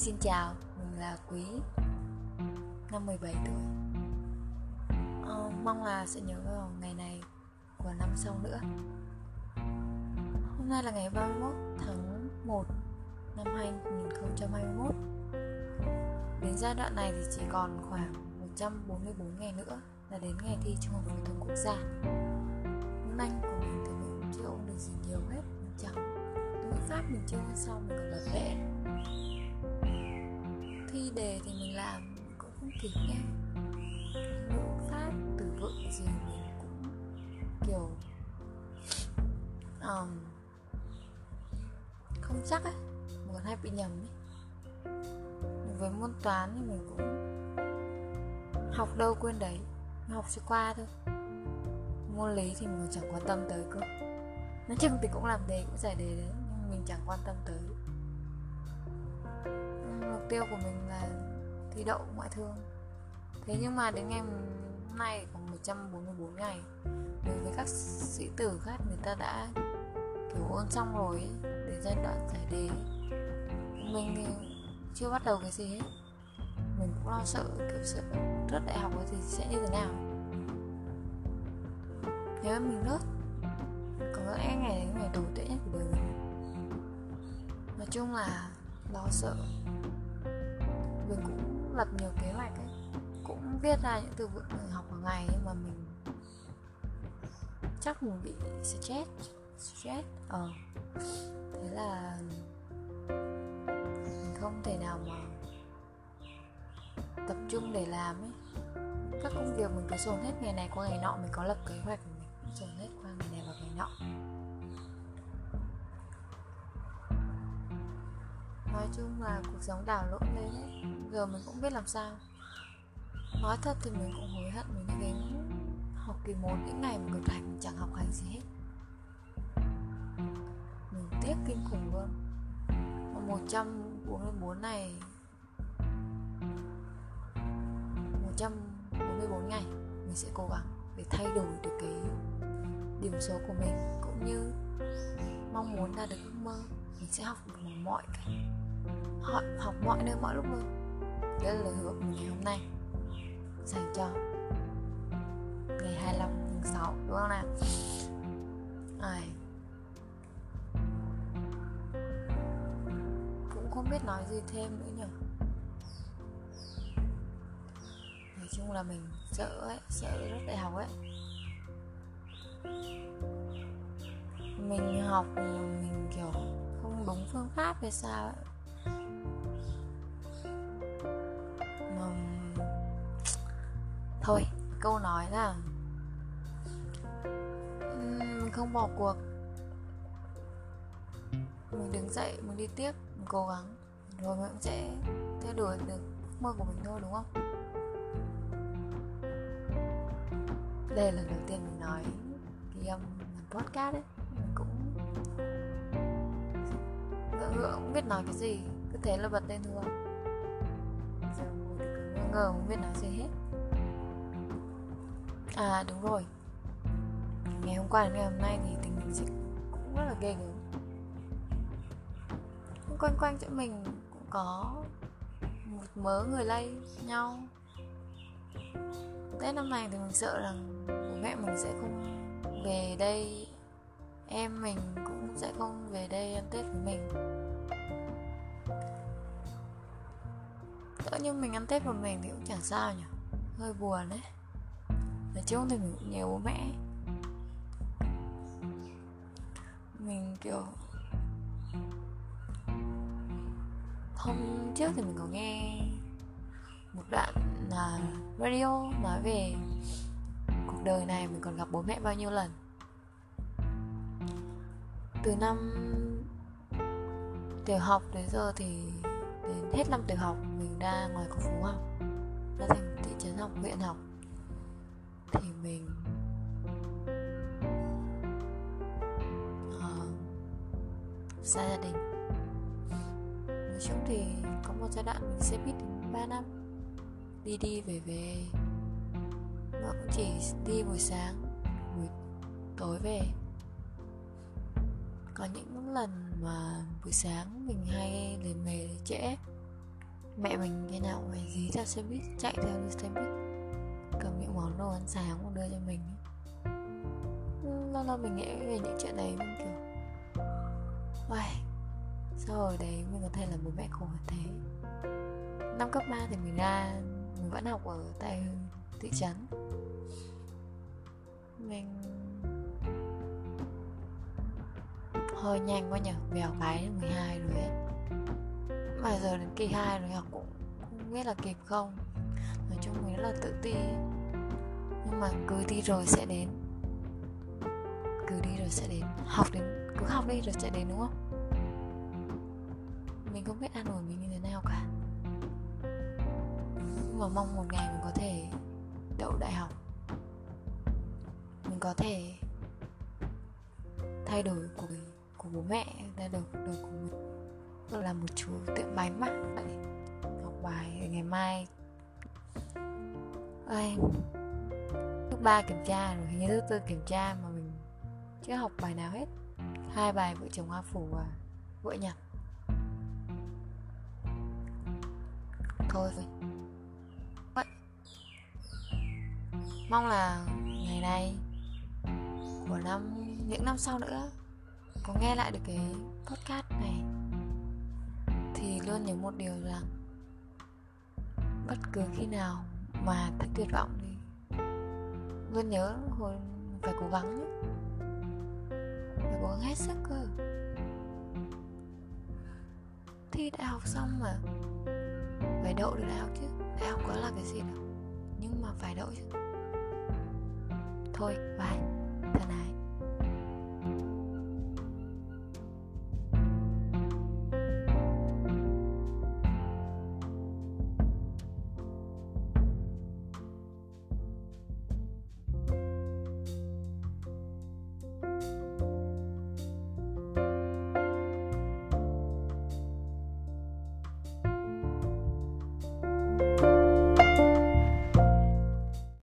Xin chào, mình là Quý Năm 17 tuổi. Ờ, Mong là sẽ nhớ vào ngày này của năm sau nữa. Hôm nay là ngày 31 tháng 1 năm 2021 Đến giai đoạn này thì chỉ còn khoảng 144 ngày nữa là đến ngày thi Trung học phổ thông quốc gia. Tiếng Anh của mình thì mình chưa ôn được gì nhiều hết Mình chẳng ngữ pháp mình chưa xong mình còn bật lệ đề thì mình làm cũng không kịp nha. ngữ pháp từ vựng gì mình cũng kiểu um, không chắc ấy một còn hay bị nhầm ấy. Với môn toán thì mình cũng học đâu quên đấy học cho qua thôi. Môn lý thì mình chẳng quan tâm tới cơ. Nói chung thì cũng làm đề cũng giải đề đấy nhưng mình chẳng quan tâm tới tiêu của mình là thi đậu ngoại thương. Thế nhưng mà đến ngày hôm nay còn 144 ngày đối với các sĩ tử khác người ta đã kiểu ôn xong rồi ấy, giai đoạn giải đề. Mình thì chưa bắt đầu cái gì hết. Mình cũng lo sợ kiểu sợ rớt đại học thì sẽ như thế nào. Nếu mình rớt có lẽ ngày đến ngày tồi tệ nhất của đời mình. Nói chung là lo sợ mình cũng lập nhiều kế hoạch ấy. Cũng viết ra những từ vựng mình học hàng ngày nhưng mà mình chắc mình bị stress stress. Ờ. Thế là mình không thể nào mà tập trung để làm ấy. Các công việc mình cứ dồn hết ngày này qua ngày nọ mình có lập kế hoạch mình cũng dồn hết qua ngày này và ngày nọ. Nói chung là cuộc sống đảo lộn lên ấy giờ mình cũng biết làm sao. Nói thật thì mình cũng hối hận mình đến học kỳ 1 những ngày mình cực hành mình chẳng học hành gì hết. Mình tiếc kinh khủng luôn. Mà 144 này 144 ngày mình sẽ cố gắng để thay đổi được cái điểm số của mình cũng như mong muốn đạt được ước mơ. Mình sẽ học được mọi cái học, học mọi nơi mọi lúc luôn đến lời hứa của ngày hôm nay dành cho ngày 25 tháng 6 đúng không nào? Ai. cũng không biết nói gì thêm nữa nhỉ nói chung là mình sợ ấy, sợ rất đại học ấy. Mình học, mình kiểu không đúng phương pháp hay sao ấy. Thôi. Câu nói là mình không bỏ cuộc. Mình đứng dậy, mình đi tiếp, mình cố gắng. Rồi mình cũng sẽ theo đuổi được ước mơ của mình thôi, đúng không? Đây là lần đầu tiên mình nói ghi âm làm podcast đấy mình cũng ngỡ ngỡ, không biết nói cái gì. Cứ thế là bật lên thôi. Giờ ngồi thì cứ ngơ ngơ không biết nói gì hết à đúng rồi. Ngày hôm qua đến ngày hôm nay thì tình hình dịch cũng rất là ghê gớm. Quanh quanh chỗ mình cũng có một mớ người lây nhau. Tết năm này thì mình sợ rằng bố mẹ mình sẽ không về đây, Em mình cũng sẽ không về đây ăn Tết với mình. Cỡ như mình ăn Tết một mình thì cũng chẳng sao nhỉ? Hơi buồn đấy Nói chung thì mình cũng nhớ bố mẹ. Mình, kiểu, Hôm trước thì mình có nghe một đoạn là radio nói về cuộc đời này, mình còn gặp bố mẹ bao nhiêu lần. Từ năm tiểu học đến giờ thì, đến hết năm tiểu học, mình ra ngoài khu phố học. Ra thành thị trấn học, huyện học thì mình uh, xa gia đình. Nói chung thì có một giai đoạn mình sẽ biết 3 năm. Đi đi về về. Mà cũng chỉ đi buổi sáng buổi tối về. Có những lần mà buổi sáng mình hay lên mề trễ. Mẹ mình cái nào mày dí ra xe buýt chạy theo xe buýt món đồ ăn sáng mà đưa cho mình lâu lâu mình nghĩ về những chuyện đấy mình kiểu Uầy, sao ở đấy mình có thể là bố mẹ khổ như thế? Năm cấp 3 thì mình ra mình vẫn học ở tại thị trấn. Mình hơi nhanh quá nhở mèo cái 12 rồi ấy. Mà giờ đến kỳ 2 rồi học cũng không biết là kịp không. Nói chung mình rất là tự ti nhưng mà cứ đi rồi sẽ đến. Cứ đi rồi sẽ đến. Học đến cứ học đi rồi sẽ đến đúng không? Mình không biết ăn ủi mình như thế nào cả. Nhưng mà mong một ngày mình có thể đậu đại học. Mình có thể thay đổi cuộc của bố mẹ ra đời cuộc đời của mình là một chú tiệm bánh mà. Học bài ngày mai. Ây, thứ ba kiểm tra rồi, hình như thứ tư kiểm tra mà mình chưa học bài nào hết. Hai bài vợ chồng hoa phủ và vợ nhặt thôi vậy. Mong là ngày này của năm, những năm sau nữa có nghe lại được cái podcast này thì luôn nhớ một điều rằng bất cứ khi nào mà thấy tuyệt vọng thì luôn nhớ hồi phải cố gắng nhé. Phải cố gắng hết sức cơ. Thi đại học xong mà phải đậu được đại học chứ. Đại học có là cái gì đâu. Nhưng mà phải đậu chứ. Thôi, bye. Thân ái.